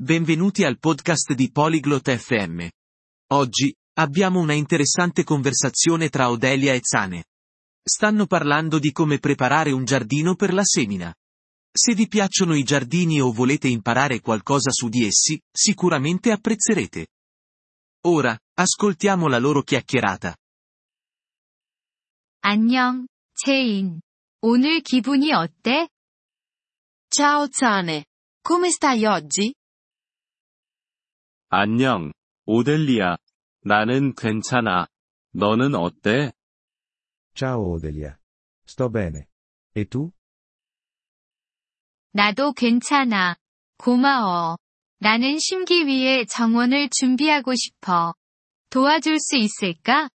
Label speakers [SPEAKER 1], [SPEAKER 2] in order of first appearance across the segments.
[SPEAKER 1] Benvenuti al podcast di Polyglot FM. Oggi, abbiamo una interessante conversazione tra Odelia e Zane. Stanno parlando di come preparare un giardino per la semina. Se vi piacciono i giardini o volete imparare qualcosa su di essi, sicuramente apprezzerete. Ora, ascoltiamo la loro chiacchierata.
[SPEAKER 2] 안녕, 체인. 오늘 기분이 어때?
[SPEAKER 3] Ciao Zane. Come stai oggi?
[SPEAKER 4] 안녕, 오델리아. 나는 괜찮아. 너는 어때?
[SPEAKER 5] Ciao Odelia. Sto bene. E tu?
[SPEAKER 2] 나도 괜찮아. 고마워. 나는 심기 위해 정원을 준비하고 싶어. 도와줄 수 있을까?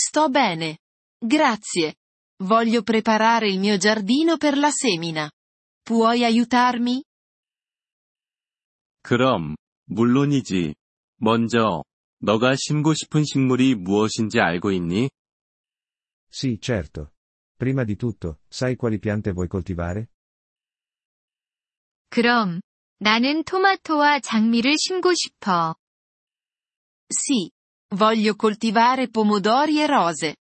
[SPEAKER 3] Sto bene. Grazie. Voglio preparare il mio giardino per la semina. Puoi aiutarmi?
[SPEAKER 4] 그럼, 물론이지. 먼저, 너가 심고 싶은 식물이 무엇인지 알고 있니?
[SPEAKER 5] Sì, certo. Prima di tutto, sai quali piante vuoi coltivare?
[SPEAKER 2] 그럼, 나는 토마토와 장미를 심고 싶어.
[SPEAKER 3] Sì. Voglio coltivare pomodori e rose.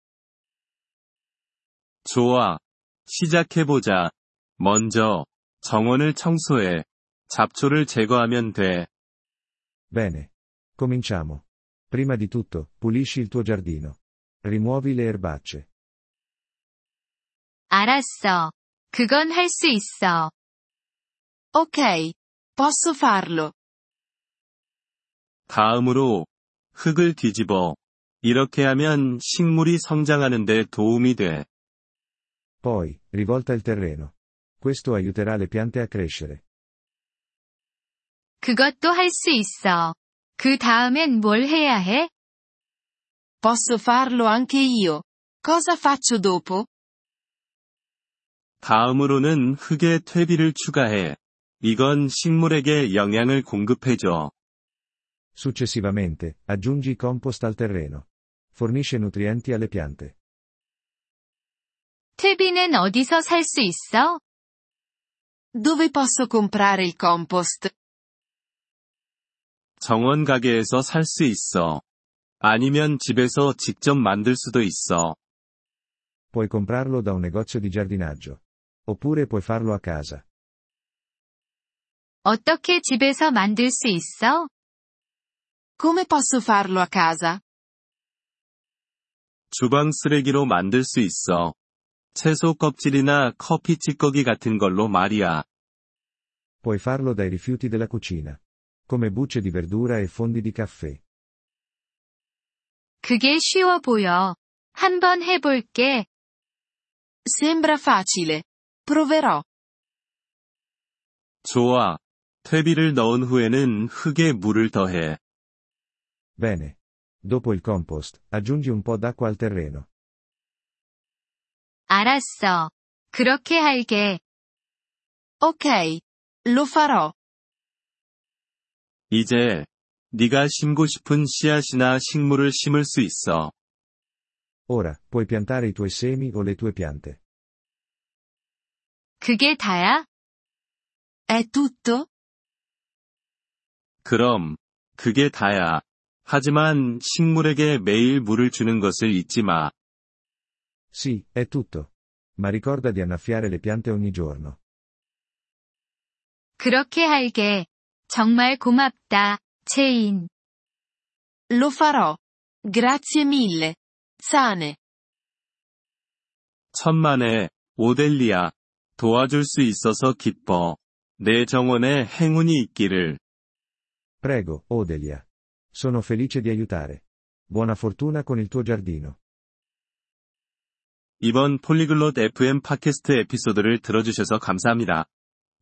[SPEAKER 4] 좋아. 시작해보자. 먼저, 정원을 청소해. 잡초를 제거하면 돼.
[SPEAKER 5] Bene. Cominciamo. Prima di tutto, pulisci il tuo giardino. Rimuovi le erbacce.
[SPEAKER 2] 알았어. 그건 할 수 있어.
[SPEAKER 3] Ok. Posso farlo.
[SPEAKER 4] 다음으로, 흙을 뒤집어. 이렇게 하면 식물이 성장하는데 도움이 돼.
[SPEAKER 5] Poi, rivolta il terreno. Questo aiuterà le piante a crescere.
[SPEAKER 2] 그것도 할 수 있어. 그 다음엔 뭘 해야 해?
[SPEAKER 3] Posso farlo anche io. Cosa faccio dopo?
[SPEAKER 4] 다음으로는 흙에 퇴비를 추가해. 이건 식물에게 영양을 공급해줘.
[SPEAKER 5] Successivamente, aggiungi compost al terreno. Fornisce nutrienti alle piante.
[SPEAKER 2] 퇴비는 어디서 살 수 있어?
[SPEAKER 3] Dove posso comprare il compost?
[SPEAKER 4] 정원 가게에서 살 수 있어. 아니면 집에서 직접 만들 수도 있어.
[SPEAKER 5] Puoi comprarlo da un negozio di giardinaggio. Oppure puoi farlo a casa.
[SPEAKER 2] 어떻게 집에서 만들 수 있어?
[SPEAKER 3] Come posso farlo a casa?
[SPEAKER 4] 주방 쓰레기로 만들 수 있어. 채소 껍질이나 커피 찌꺼기 같은 걸로 말이야.
[SPEAKER 5] Puoi farlo dai rifiuti della cucina. Come bucce di verdura e fondi di caffè.
[SPEAKER 2] 그게 쉬워 보여. 한번 해볼게.
[SPEAKER 3] Sembra facile. Proverò.
[SPEAKER 4] 좋아. 퇴비를 넣은 후에는 흙에 물을 더해.
[SPEAKER 5] Bene. Dopo il compost, aggiungi un po' d'acqua al terreno.
[SPEAKER 2] 알았어. 그렇게 할게.
[SPEAKER 3] Ok. Lo farò.
[SPEAKER 4] 이제, 네가 심고 싶은 씨앗이나 식물을 심을 수 있어.
[SPEAKER 5] Ora, puoi piantare i tuoi semi o le tue piante.
[SPEAKER 2] 그게 다야?
[SPEAKER 3] È tutto?
[SPEAKER 4] 그럼, 그게 다야. 하지만 식물에게 매일 물을 주는 것을 잊지 마.
[SPEAKER 5] Sì, è tutto. Ma ricorda di annaffiare le piante ogni giorno.
[SPEAKER 2] 그렇게 할게. 정말 고맙다, 체인.
[SPEAKER 3] Lo farò. Grazie mille. Zane.
[SPEAKER 4] 천만에, 오델리아. 도와줄 수 있어서 기뻐. 내 정원에 행운이 있기를.
[SPEAKER 5] Prego, Odelia. Sono felice di aiutare. Buona fortuna con il tuo giardino.
[SPEAKER 4] 이번 폴리글롯 FM 팟캐스트 에피소드를 들어주셔서 감사합니다.